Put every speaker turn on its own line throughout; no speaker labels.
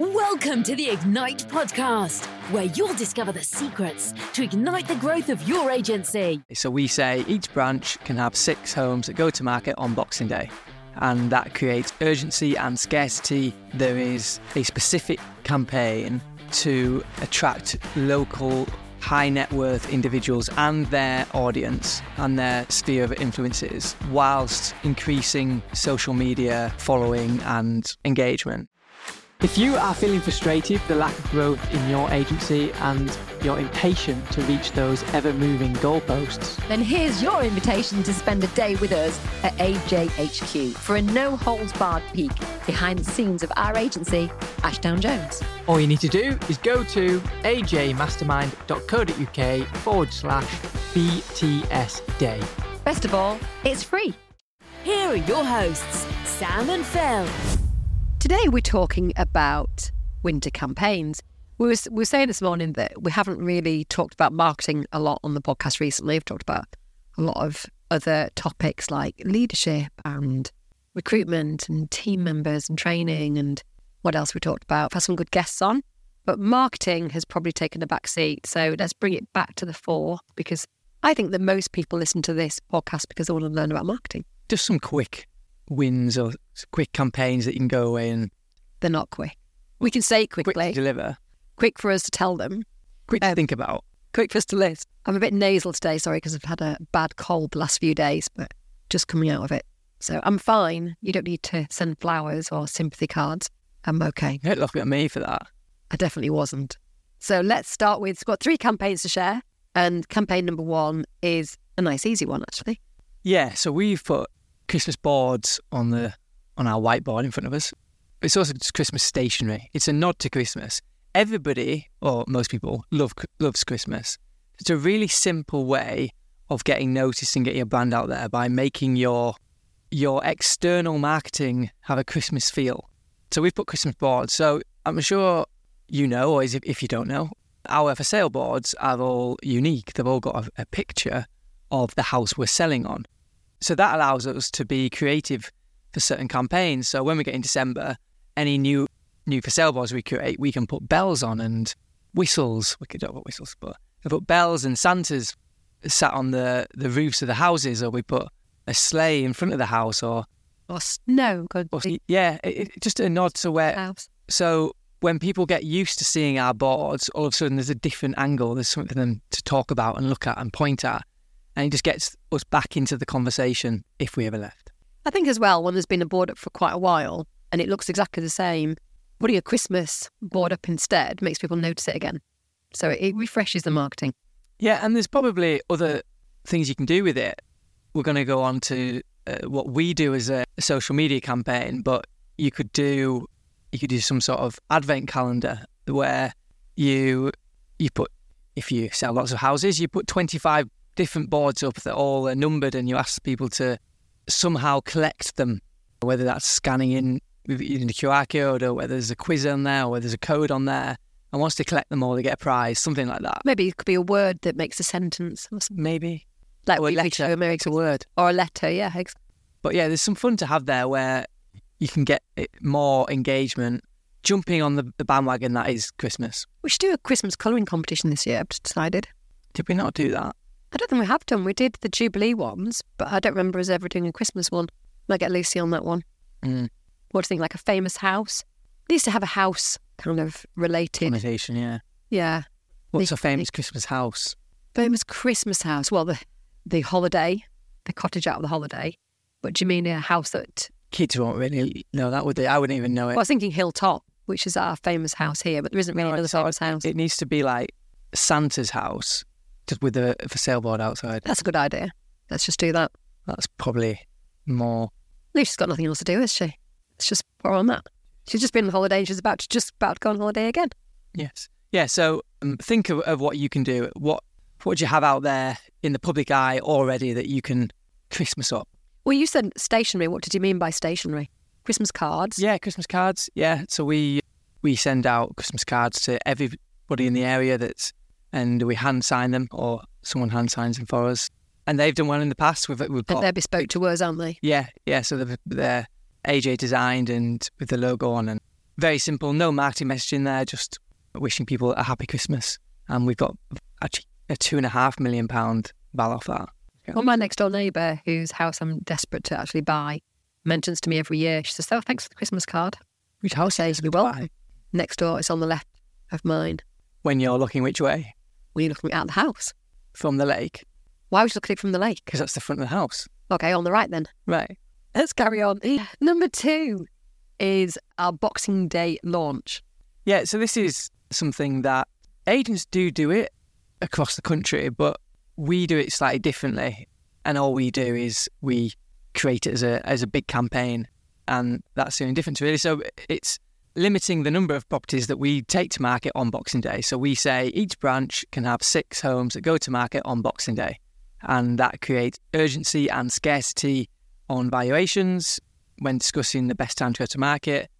Welcome to the Ignite podcast, where you'll discover the secrets to ignite the growth of your agency.
So we say each branch can have six homes that go to market on Boxing Day. And that creates urgency and scarcity. There is a specific campaign to attract local high net worth individuals and their audience and their sphere of influences, whilst increasing social media following and engagement.
If you are feeling frustrated with the lack of growth in your agency and you're impatient to reach those ever moving goalposts,
then here's your invitation to spend a day with us at AJHQ for a no holds barred peek behind the scenes of our agency, Ashdown Jones.
all you need to do is go to ajmastermind.co.uk forward slash BTS day.
Best of all, it's free.
Here are your hosts, Sam and Phil.
Today we're talking about winter campaigns. We were, we were saying this morning that we haven't really talked about marketing a lot on the podcast recently. We've talked about a lot of other topics like leadership and recruitment and team members and training and what else we talked about. We've had some good guests on, but marketing has probably taken a back seat. So let's bring it back to the fore because I think that most people listen to this podcast because they want to learn about marketing.
Just some quick wins or quick campaigns that you can go away and
They're not quick. We can say quickly,
quick to deliver,
quick for us to tell them,
quick to
Um,
think about.
quick for us to list. I'm a bit nasal today, sorry, because I've had a bad cold the last few days, but just coming out of it. So I'm fine. You don't need to send flowers or sympathy cards. I'm okay.
Don't look at me for that.
I definitely wasn't. So let's start with, got three campaigns to share. And campaign number one is a nice, easy one, actually.
Yeah, so we've put Christmas boards on the on our whiteboard in front of us. It's also just Christmas stationery. It's a nod to Christmas. Everybody, or most people, love loves Christmas. It's a really simple way of getting noticed and getting your brand out there by making your your external marketing have a Christmas feel. So we've put Christmas boards. So I'm sure you know, or if if you don't know, our for sale boards are all unique. They've all got a, a picture of the house we're selling on. So that allows us to be creative for certain campaigns. So when we get in December, any new new for sale boards we create, we can put bells on and whistles. We could don't put whistles, but we put bells and Santas sat on the, the roofs of the houses, or we put a sleigh in front of the house, or,
Or snow, good
or yeah, it, it- just a nod to where.
house.
So when people get used to seeing our boards, all of a sudden there's a different angle. There's something for them to talk about and look at and point at, and it just gets us back into the conversation if we ever left.
I think as well, when there's been a board up for quite a while and it looks exactly the same, putting a Christmas board up instead makes people notice it again. So it refreshes the marketing.
Yeah, and there's probably other things you can do with it. We're going to go on to uh, what we do as a, a social media campaign, but you could do you could do some sort of advent calendar where you you put if you sell lots of houses, you put 25 different boards up that all are numbered, and you ask people to somehow collect them, whether that's scanning in using the QR code, or whether there's a quiz on there, or whether there's a code on there. And once they collect them all, they get a prize, something like that.
Maybe it could be a word that makes a sentence or something.
Maybe
Like
Or a letter.
to America.
It's a word.
Or a letter, yeah.
But yeah, there's some fun to have there where you can get more engagement jumping on the, the bandwagon that is Christmas.
We should do a Christmas colouring competition this year, I've decided.
Did we not do that?
I don't think we have done. We did the Jubilee ones, but I don't remember us ever doing a Christmas one. Might get Lucy on that one.
Mm.
What do you think? Like a famous house? Needs to have a house kind of related.
Connotation, yeah.
Yeah.
What's
The-
a famous Christmas house?
famous Christmas house. Well, the the holiday, the cottage out of the holiday. But do you mean a house that?
Kids won't really know that, would they? I wouldn't even know it.
Well, I was thinking Hilltop, which is our famous house here, but there isn't really
No,
another
it's
famous house.
It needs to be like Santa's house, just with a for sale board outside.
That's a good idea. Let's just do that.
That's probably more.
Lucy's got nothing else to do, has she? Let's just put on that. She's just been on holiday and she's about to just about to go on holiday again.
Yes. Yeah. So um, think of, of what you can do. What what do you have out there in the public eye already that you can Christmas up?
Well, you said stationery. What did you mean by stationery? Christmas cards.
Yeah, Christmas cards. Yeah, so we we send out Christmas cards to everybody in the area that's, and we hand sign them or someone hand signs them for us. And they've done well in the past. We've we've
And
got
they're bespoke to us, aren't they?
yeah yeah. So they're, they're AJ designed and with the logo on, and very simple, no marketing message in there, just wishing people a happy Christmas. And we've got actually a two and a half million pound val off that.
Well, my next door neighbour, whose house I'm desperate to actually buy, mentions to me every year. She says, "Oh, thanks for the Christmas card."
Which house
Say,
is
"You're welcome." Next door, it's on the left of mine.
When you're looking which way?
Were you looking at the house?
From the lake,
Why would you look at it from the lake?
because that's the front of the house.
Okay, on the right then.
Right.
Let's carry on. Number two is our Boxing Day launch.
Yeah, so this is something that agents do do it across the country, but we do it slightly differently. And all we do is we create it as a as a big campaign, and that's the only difference really. So it's limiting the number of properties that we take to market on Boxing Day. So we say each branch can have six homes that go to market on Boxing Day, and that creates urgency and scarcity on valuations when discussing the best time to go to market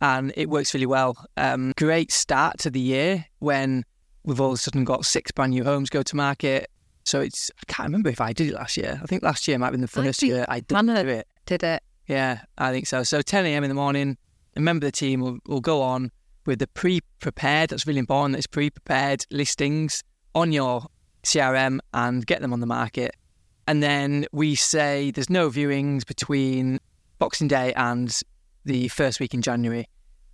and it works really well. Um, great start to the year when we've all of a sudden got six brand new homes go to market. So it's I can't remember if I did it last year. I think last year might have been the
think
year I did
Manor
it.
Did it?
Yeah, I think so. So 10 a.m. in the morning, a member of the team will, will go on with the pre-prepared. That's really important. It's pre-prepared listings on your CRM and get them on the market. And then we say there's no viewings between Boxing Day and the first week in January.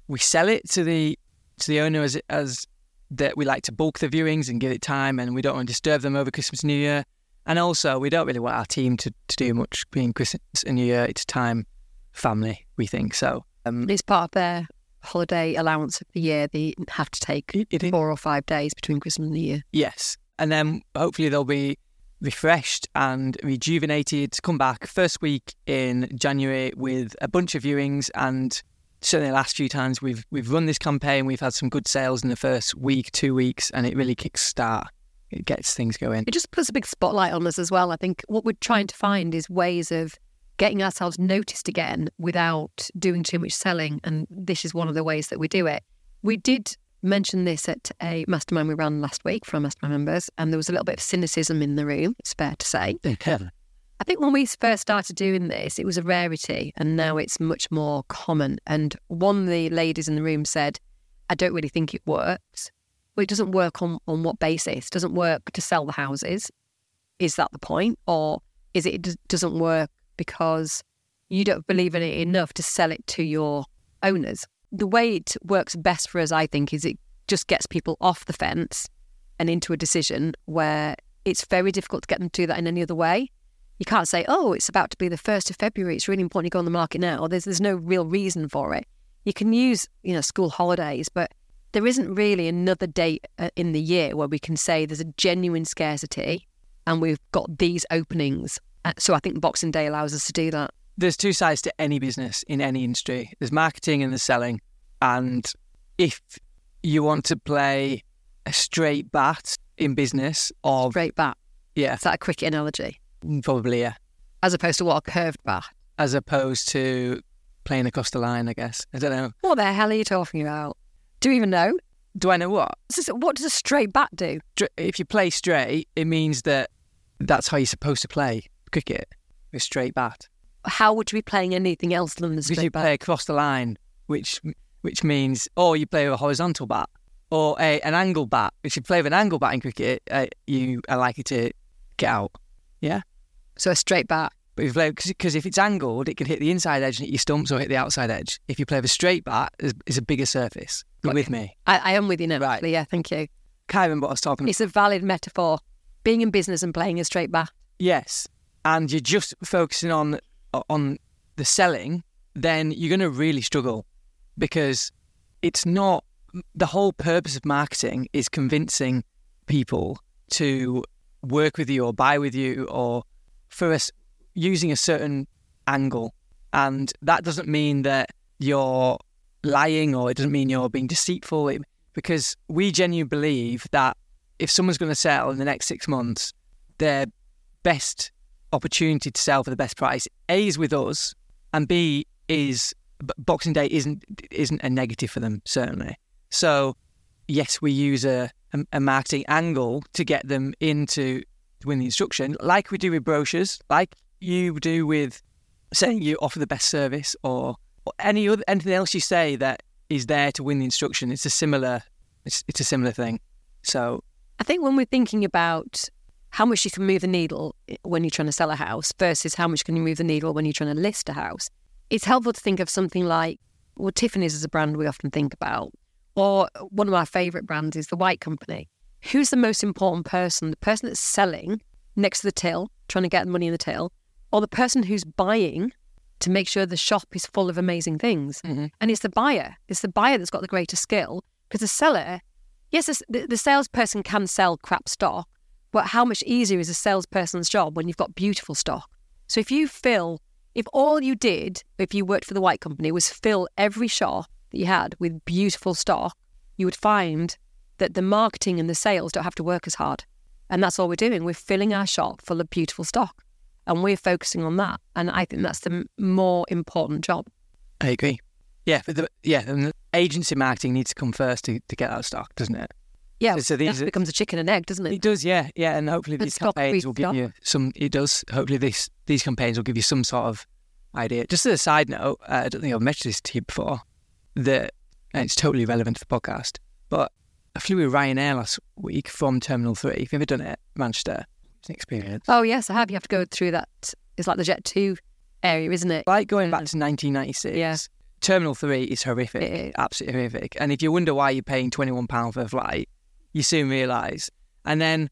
We sell it to the to the owner as as that we like to bulk the viewings and give it time, and we don't want to disturb them over Christmas New Year. And also, we don't really want our team to, to do much being Christmas and New Year. It's time family, we think. So um,
It's part of their holiday allowance of the year. They have to take
it,
four or five days between Christmas and New Year.
Yes. And then hopefully they'll be refreshed and rejuvenated to come back first week in January with a bunch of viewings and certainly the last few times we've we've run this campaign we've had some good sales in the first week, two weeks and it really kicks start. It gets things going.
It just puts a big spotlight on us as well. I think what we're trying to find is ways of getting ourselves noticed again without doing too much selling. And this is one of the ways that we do it. We did mention this at a mastermind we ran last week for our mastermind members, and there was a little bit of cynicism in the room, it's fair to say. I think when we first started doing this, it was a rarity, and now it's much more common. And one of the ladies in the room said, I don't really think it works. Well, it doesn't work on, on what basis? It doesn't work to sell the houses. Is that the point? Or is it, it doesn't work because you don't believe in it enough to sell it to your owners? The way it works best for us, I think, is it just gets people off the fence and into a decision where it's very difficult to get them to do that in any other way. You can't say, oh, it's about to be the 1st of February. It's really important you go on the market now. There's, there's no real reason for it. You can use, you know, school holidays, but there isn't really another date uh, in the year where we can say there's a genuine scarcity and we've got these openings. Uh, So I think Boxing Day allows us to do that.
There's two sides to any business in any industry. There's marketing and there's selling. And if you want to play a straight bat in business of
Straight bat.
yeah,
Is that a cricket analogy?
probably yeah.
As opposed to what a curved bat.
As opposed to playing across the line, I guess. I don't know.
What the hell are you talking about? Do you even know?
Do I know what?
What does a straight bat do?
If you play straight, it means that that's how you're supposed to play cricket with straight bat.
How would you be playing anything else than the
Because you
straight bat?
play across the line, which which means, or you play with a horizontal bat, or a an angle bat. If you play with an angle bat in cricket, uh, you are likely to get out. Yeah,
So a straight bat.
but if you play because if it's angled, it can hit the inside edge and hit your stumps or hit the outside edge. If you play with a straight bat, it's, it's a bigger surface. You're with me.
I, I am with you now.
Right.
Yeah, thank you.
Remember what I was talking about.
It's a valid metaphor. Being in business and playing a straight bat.
Yes, and you're just focusing on on the selling, then you're going to really struggle because it's not the whole purpose of marketing is convincing people to work with you or buy with you or for us using a certain angle, and that doesn't mean that you're lying or it doesn't mean you're being deceitful. It, because we genuinely believe that if someone's going to sell in the next six months, their best opportunity to sell for the best price a is with us, and b is Boxing Day isn't isn't a negative for them certainly. So yes, we use a a, marketing angle to get them into win the instruction, like we do with brochures, like you do with saying you offer the best service or, or any other anything else you say that is there to win the instruction. It's a similar, it's, it's a similar thing. So
I think when we're thinking about how much you can move the needle when you're trying to sell a house versus how much can you move the needle when you're trying to list a house, it's helpful to think of something like, well, Tiffany's is a brand we often think about, or one of our favourite brands is the White Company. Who's the most important person? The person that's selling next to the till, trying to get the money in the till, or the person who's buying to make sure the shop is full of amazing things.
Mhm.
And it's the buyer. It's the buyer that's got the greater skill because the seller, yes, the- the salesperson can sell crap stock, but how much easier is a salesperson's job when you've got beautiful stock? So if you fill, if all you did, if you worked for the white company, was fill every shop that you had with beautiful stock, you would find that the marketing and the sales don't have to work as hard. And that's all we're doing. We're filling our shop full of beautiful stock. And we're focusing on that. And I think that's the more important job.
I agree. Yeah, the, yeah, and the agency marketing needs to come first to, to get that stock, doesn't it?
Yeah,
So these are-
becomes a chicken and egg, doesn't
It
it?
does, yeah, yeah, and hopefully these
stock
campaigns will give
stock.
you some. It does. Hopefully these these campaigns will give you some sort of idea. Just as a side note, uh, I don't think I've mentioned this to you before. That and it's totally relevant to the podcast. But I flew with Ryanair last week from Terminal Three. If you've ever done it, Manchester, it's an experience.
Oh, yes, I have. You have to go through that. It's like the Jet 2 area, isn't it?
Like going back to 1996.
Yeah.
Terminal Three is horrific,
It is.
absolutely horrific. And if you wonder why you're paying twenty one pound for a flight, you soon realise. And then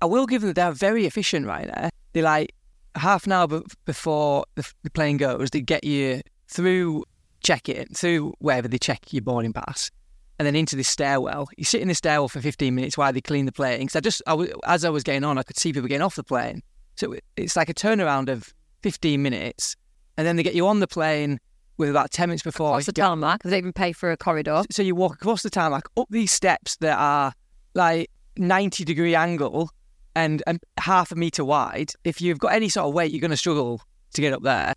I will give them they're very efficient right there. They're like half an hour be- before the, the plane goes, they get you through check in through wherever they check your boarding pass, and then into the stairwell. You sit in the stairwell for fifteen minutes while they clean the plane. Because I just I w- as I was getting on, I could see people getting off the plane. So it's like a turnaround of fifteen minutes, and then they get you on the plane with about ten minutes before.
What's the tarmac? They even pay for a corridor.
So you walk across the tarmac up these steps that are like 90 degree angle and, and half a meter wide. If you've got any sort of weight, you're going to struggle to get up there.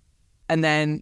And then,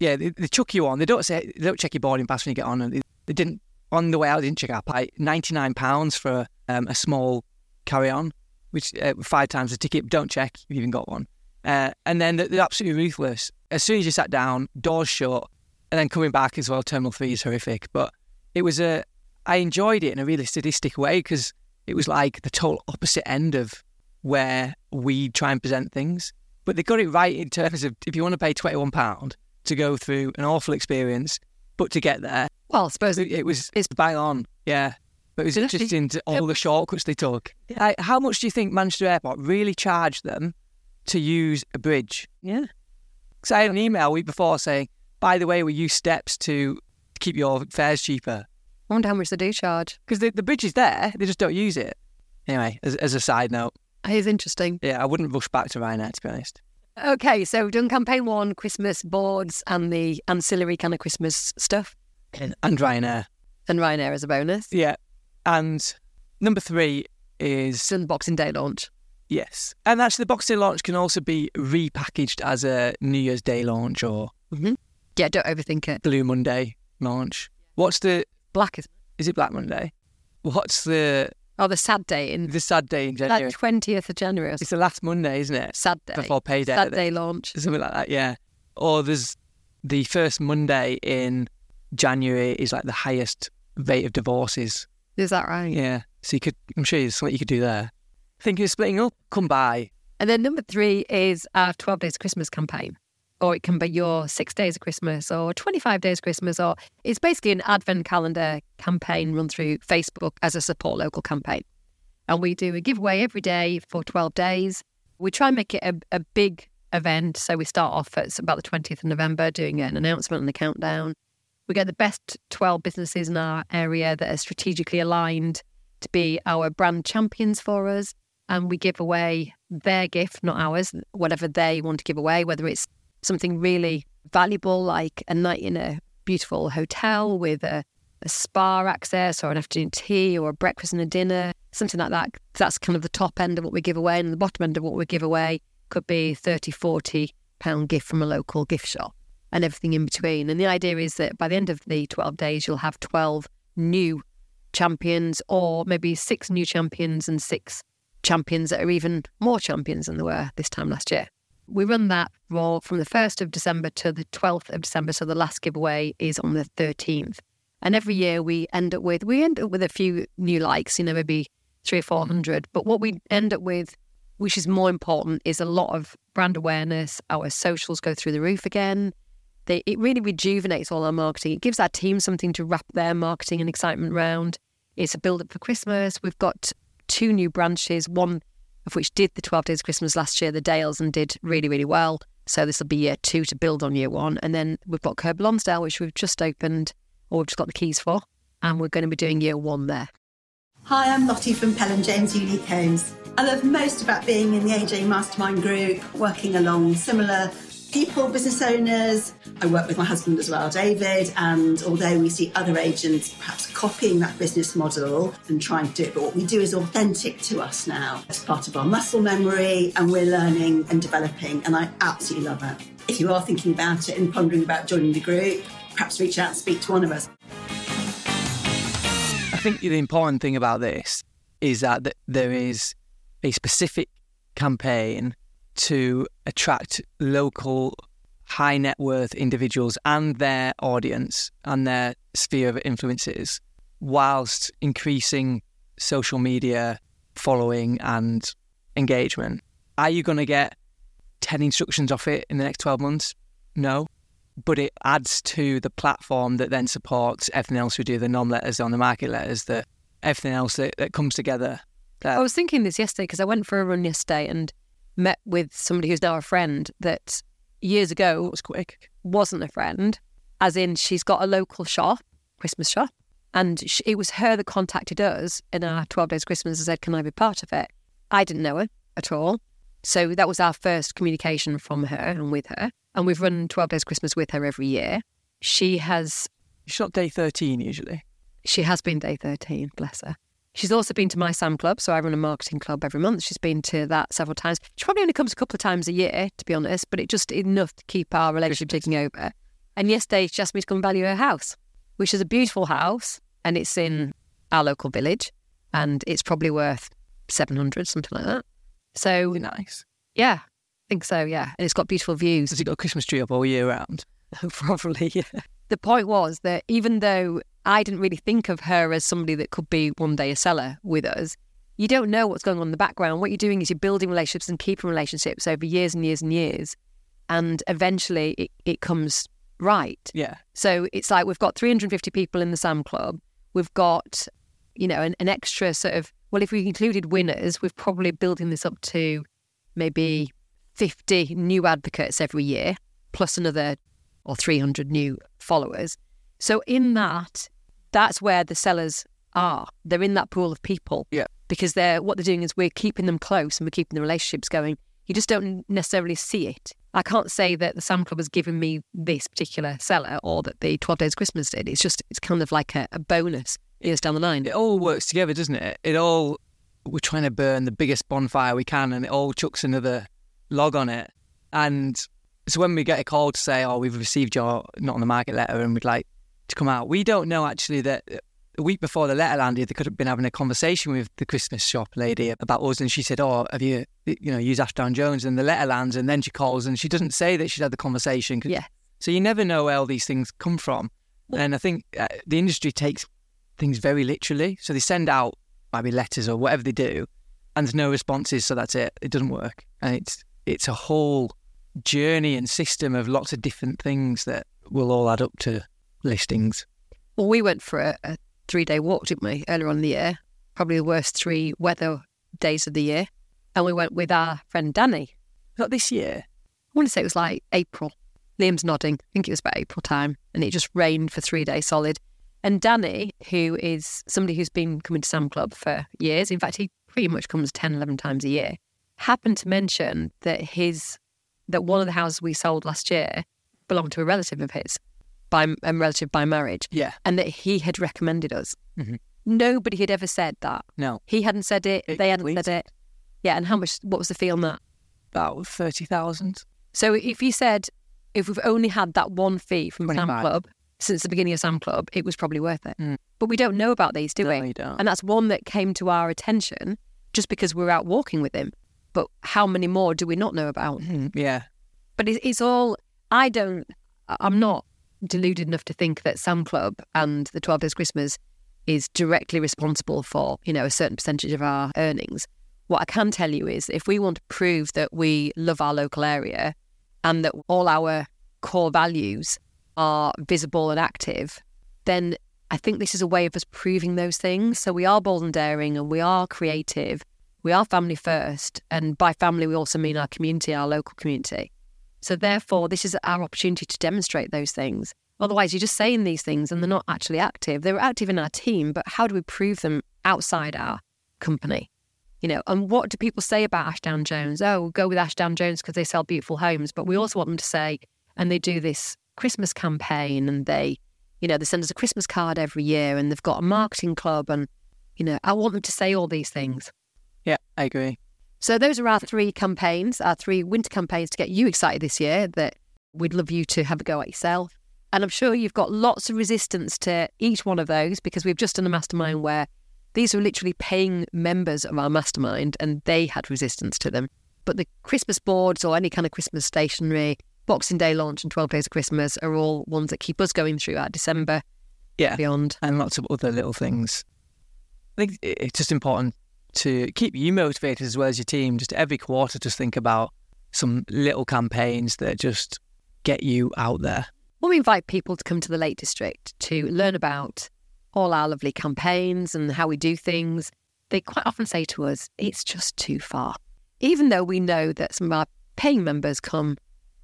yeah, they, they chuck you on. They don't say they don't check your boarding pass when you get on. And they, they didn't on the way out. They didn't check our pay. 99 pounds for um, a small carry on, which uh, five times the ticket. Don't check if you even got one. Uh, and then they're absolutely ruthless. As soon as you sat down, doors shut, and then coming back as well. Terminal three is horrific, but it was a. I enjoyed it in a really sadistic way because it was like the total opposite end of where we try and present things. But they got it right in terms of if you want to pay twenty one pound to go through an awful experience, but to get there,
Well, I suppose
it, it was
It's-
bang on. Yeah. But it was interesting to all the shortcuts they took. Like, how much do you think Manchester Airport really charged them to use a bridge?
Yeah.
Because I had an email a week before saying, by the way, we use steps to keep your fares cheaper.
I wonder how much they do charge.
Because the, the bridge is there, they just don't use it. Anyway, as, as a side note,
It is interesting.
yeah, I wouldn't rush back to Ryanair, to be honest.
Okay, so we've done campaign one, Christmas boards and the ancillary kind of Christmas stuff,
And, and Ryanair.
and Ryanair as a bonus.
Yeah. And number three is
an Boxing Day launch.
Yes. And actually, the Boxing Day launch can also be repackaged as a New Year's Day launch or mm-hmm.
Yeah, don't overthink it.
Blue Monday launch. What's the,
Black is
is it Black Monday? What's the,
oh the sad day in
the sad day in January?
like twentieth of January.
It's the last Monday, isn't it?
sad day.
Before payday.
Sad day launch.
Something like that, yeah. Or there's the first Monday in January is like the highest rate of divorces.
Is that right?
Yeah. So you could, I'm sure there's something you could do there. Thinking of splitting up? Come by.
And then number three is our 12 Days Christmas campaign. Or it can be your six days of Christmas or 25 days of Christmas. Or it's basically an advent calendar campaign run through Facebook as a support local campaign. And we do a giveaway every day for 12 days. We try and make it a, a big event. So we start off at about the 20th of November doing an announcement and a countdown. We get the best 12 businesses in our area that are strategically aligned to be our brand champions for us. And we give away their gift, not ours, whatever they want to give away, whether it's something really valuable like a night in a beautiful hotel with a, a spa access or an afternoon tea or a breakfast and a dinner, something like that. That's kind of the top end of what we give away. And the bottom end of what we give away could be 30, 40 pound gift from a local gift shop and everything in between. And the idea is that by the end of the 12 days, you'll have 12 new champions or maybe six new champions and six champions that are even more champions than there were this time last year. We run that for, from the 1st of December to the 12th of December. So the last giveaway is on the 13th. And every year we end up with we end up with a few new likes, you know, maybe three or four hundred. But what we end up with, which is more important, is a lot of brand awareness. Our socials go through the roof again. They, it really rejuvenates all our marketing. It gives our team something to wrap their marketing and excitement around. It's a build up for Christmas. We've got two new branches, one of which did the 12 Days of Christmas last year, the Dales, and did really, really well. So this will be year two to build on year one. And then we've got Kirkby Lonsdale, which we've just opened, or we've just got the keys for, and we're going to be doing year one there.
Hi, I'm Lottie from Pelham James Unique Homes. I love most about being in the AJ Mastermind group, working along similar people, business owners. I work with my husband as well, David, and although we see other agents perhaps copying that business model and trying to do it, but what we do is authentic to us now. It's part of our muscle memory and we're learning and developing, and I absolutely love it. If you are thinking about it and pondering about joining the group, perhaps reach out and speak to one of us.
I think the important thing about this is that there is a specific campaign to attract local high net worth individuals and their audience and their sphere of influences whilst increasing social media following and engagement. Are you going to get 10 instructions off it in the next 12 months? No. But it adds to the platform that then supports everything else we do the non letters on the market letters, the everything else that, that comes together.
I was thinking this yesterday because I went for a run yesterday and met with somebody who's now a friend that years ago
was quick.
wasn't a friend, as in she's got a local shop, Christmas shop, and sh it was her that contacted us in our 12 Days Christmas and said, Can I be part of it? I didn't know her at all. So that was our first communication from her and with her. And we've run 12 Days Christmas with her every year. She has
It's not day 13 usually.
she has been day 13, bless her. She's also been to my Sam Club, so I run a marketing club every month. She's been to that several times. She probably only comes a couple of times a year, to be honest, but it just enough to keep our relationship ticking over. And yesterday, she asked me to come and value her house, which is a beautiful house, and it's in our local village, and it's probably worth 700, something like that. So,
Really nice.
yeah, I think so, yeah. And it's got beautiful views.
Has it got a Christmas tree up all year round?
Probably, yeah. The point was that even though I didn't really think of her as somebody that could be one day a seller with us, you don't know what's going on in the background. What you're doing is you're building relationships and keeping relationships over years and years and years. And eventually it, it comes right.
Yeah.
So it's like we've got 350 people in the Sam Club. We've got, you know, an, an extra sort of, well, if we included winners, we're probably building this up to maybe 50 new advocates every year, plus another or 300 new followers. So in that, that's where the sellers are. They're in that pool of people.
Yeah.
Because they're what they're doing is we're keeping them close and we're keeping the relationships going. You just don't necessarily see it. I can't say that the Sam Club has given me this particular seller or that the 12 Days Christmas did. It's just, it's kind of like a, a bonus years down the line.
It all works together, doesn't it? It all, we're trying to burn the biggest bonfire we can and it all chucks another log on it. And so when we get a call to say, oh, we've received your not on the market letter and we'd like to come out, we don't know actually that a week before the letter landed, they could have been having a conversation with the Christmas shop lady about us. And she said, oh, have you, you know, used Ashdown Jones? And the letter lands and then she calls and she doesn't say that she's had the conversation.
Yeah.
So you never know where all these things come from. And I think uh, the industry takes things very literally. So they send out maybe letters or whatever they do, and there's no responses. So that's it. It doesn't work, and it's it's a whole journey and system of lots of different things that will all add up to listings.
Well, we went for a, a three day walk, didn't we, earlier on in the year? Probably the worst three weather days of the year. And we went with our friend Danny.
Not this year.
I want to say it was like April. Liam's nodding. I think it was about April time. And it just rained for three days solid. And Danny, who is somebody who's been coming to Sam Club for years, in fact, he pretty much comes 10, 11 times a year, happened to mention that his that one of the houses we sold last year belonged to a relative of his, by a relative by marriage,
Yeah.
and that he had recommended us.
Mhm.
Nobody had ever said that.
No.
He hadn't said it.
It
they hadn't said it. Yeah, and how much? What was the fee on that?
About thirty thousand.
So if you said if we've only had that one fee from Sam Club since the beginning of Sam Club, it was probably worth it.
Mm.
But we don't know about these, do
No,
we? And that's one that came to our attention just because we were out walking with him. But how many more do we not know about?
Mm, Yeah.
But it's, it's all. I don't. I'm not deluded enough to think that Sam Club and the 12 Days Christmas is directly responsible for, you know, a certain percentage of our earnings. What I can tell you is if we want to prove that we love our local area and that all our core values are visible and active, then I think this is a way of us proving those things. So we are bold and daring and we are creative. We are family first. And by family, we also mean our community, our local community. So therefore, this is our opportunity to demonstrate those things. Otherwise, you're just saying these things and they're not actually active. They're active in our team, but how do we prove them outside our company? You know, and what do people say about Ashdown Jones? Oh, we'll go with Ashdown Jones because they sell beautiful homes. But we also want them to say, and they do this Christmas campaign and they, you know, they send us a Christmas card every year and they've got a marketing club. And, you know, I want them to say all these things.
Yeah, I agree.
So those are our three campaigns, our three winter campaigns to get you excited this year that we'd love you to have a go at yourself. And I'm sure you've got lots of resistance to each one of those because we've just done a mastermind where these were literally paying members of our mastermind and they had resistance to them. But the Christmas boards or any kind of Christmas stationery, Boxing Day launch and 12 Days of Christmas are all ones that keep us going throughout December.
Yeah.
Beyond.
And lots of other little things. I think it's just important to keep you motivated as well as your team. Just every quarter, just think about some little campaigns that just get you out there.
When we invite people to come to the Lake District to learn about all our lovely campaigns and how we do things, they quite often say to us, it's just too far. Even though we know that some of our paying members come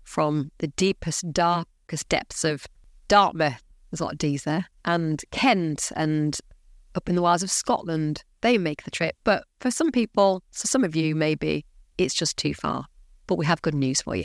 from the deepest, darkest depths of Dartmouth, there's a lot of D's there, and Kent and up in the wilds of Scotland, they make the trip. But for some people, so some of you, maybe it's just too far. But we have good news for you.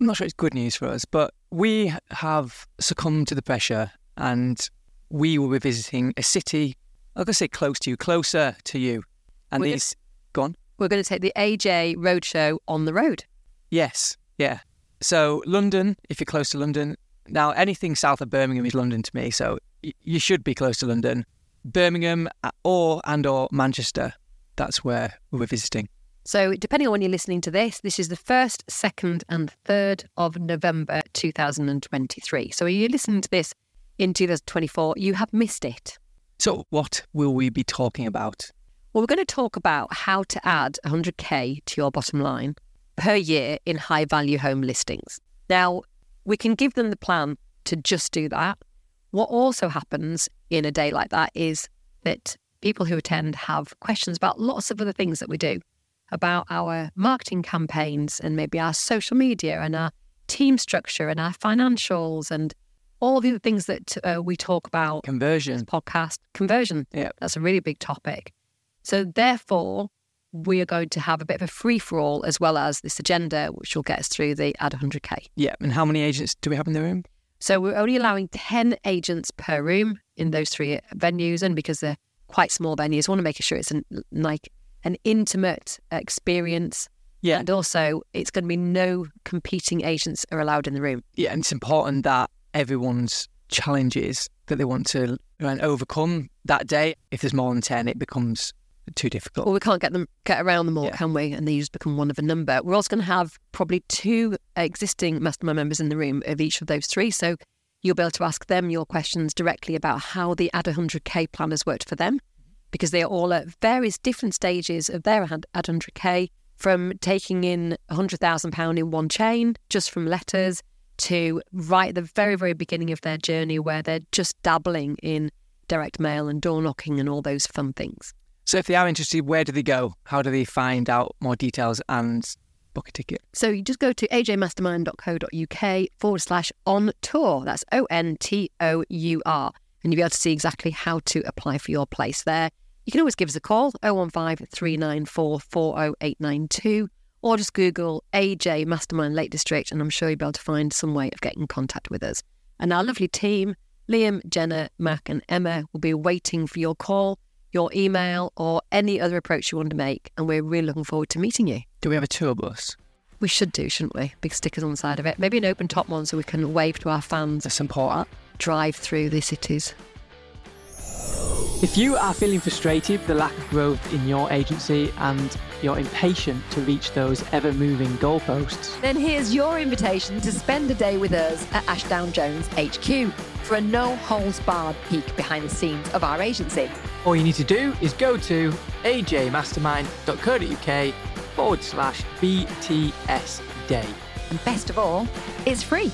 I'm not sure it's good news for us, but we have succumbed to the pressure and we will be visiting a city, I'm going to say close to you, closer to you. And
We're
these, gone?
We're going to take the AJ Roadshow on the road.
Yes, yeah. So London, if you're close to London, now anything south of Birmingham is London to me, so y- you should be close to London. Birmingham uh, or and or Manchester, that's where we're visiting.
So, depending on when you're listening to this, this is the 1st, 2nd, and 3rd of November 2023. So, if you're listening to this in 2024, you have missed it.
So what will we be talking about?
Well, we're going to talk about how to add 100k to your bottom line per year in high value home listings. Now, we can give them the plan to just do that. What also happens in a day like that is that people who attend have questions about lots of other things that we do, about our marketing campaigns and maybe our social media and our team structure and our financials and all the other things that uh, we talk about
Conversion.
podcast conversion.
Yeah.
That's a really big topic. So, therefore, we are going to have a bit of a free for all as well as this agenda, which will get us through the add 100K.
Yeah. And how many agents do we have in the room?
So, we're only allowing 10 agents per room in those three venues. And because they're quite small venues, want to make sure it's an, like an intimate experience.
Yeah.
And also, it's going to be no competing agents are allowed in the room.
Yeah. And it's important that everyone's challenges that they want to overcome that day, if there's more than 10, it becomes too difficult.
Well, we can't get them get around them all,
Yeah.
can we? And they just become one of a number. We're also going to have probably two existing mastermind members in the room of each of those three. So you'll be able to ask them your questions directly about how the Add 100K plan has worked for them, because they are all at various different stages of their Add Add 100K, from taking in £100,000 in one chain, just from letters, to right at the very, very beginning of their journey where they're just dabbling in direct mail and door knocking and all those fun things.
So if they are interested, where do they go? How do they find out more details and book a ticket?
So you just go to ajmastermind.co.uk forward slash on tour. That's O N T O U R. And you'll be able to see exactly how to apply for your place there. You can always give us a call, 015 394 40892, or just Google AJ Mastermind Lake District, and I'm sure you'll be able to find some way of getting in contact with us. And our lovely team, Liam, Jenna, Mac, and Emma, will be waiting for your call, your email, or any other approach you want to make. And we're really looking forward to meeting you.
Do we have a tour bus?
We should do, shouldn't we? Big stickers on the side of it. Maybe an open top one so we can wave to our fans,
That's important.
drive through the cities.
If you are feeling frustrated with the lack of growth in your agency and
you're impatient to reach those ever moving goalposts,
then here's your invitation to spend a day with us at Ashdown Jones HQ for a no holds barred peek behind the scenes of our agency.
all you need to do is go to ajmastermind.co.uk forward slash BTS day.
And best of all, it's free.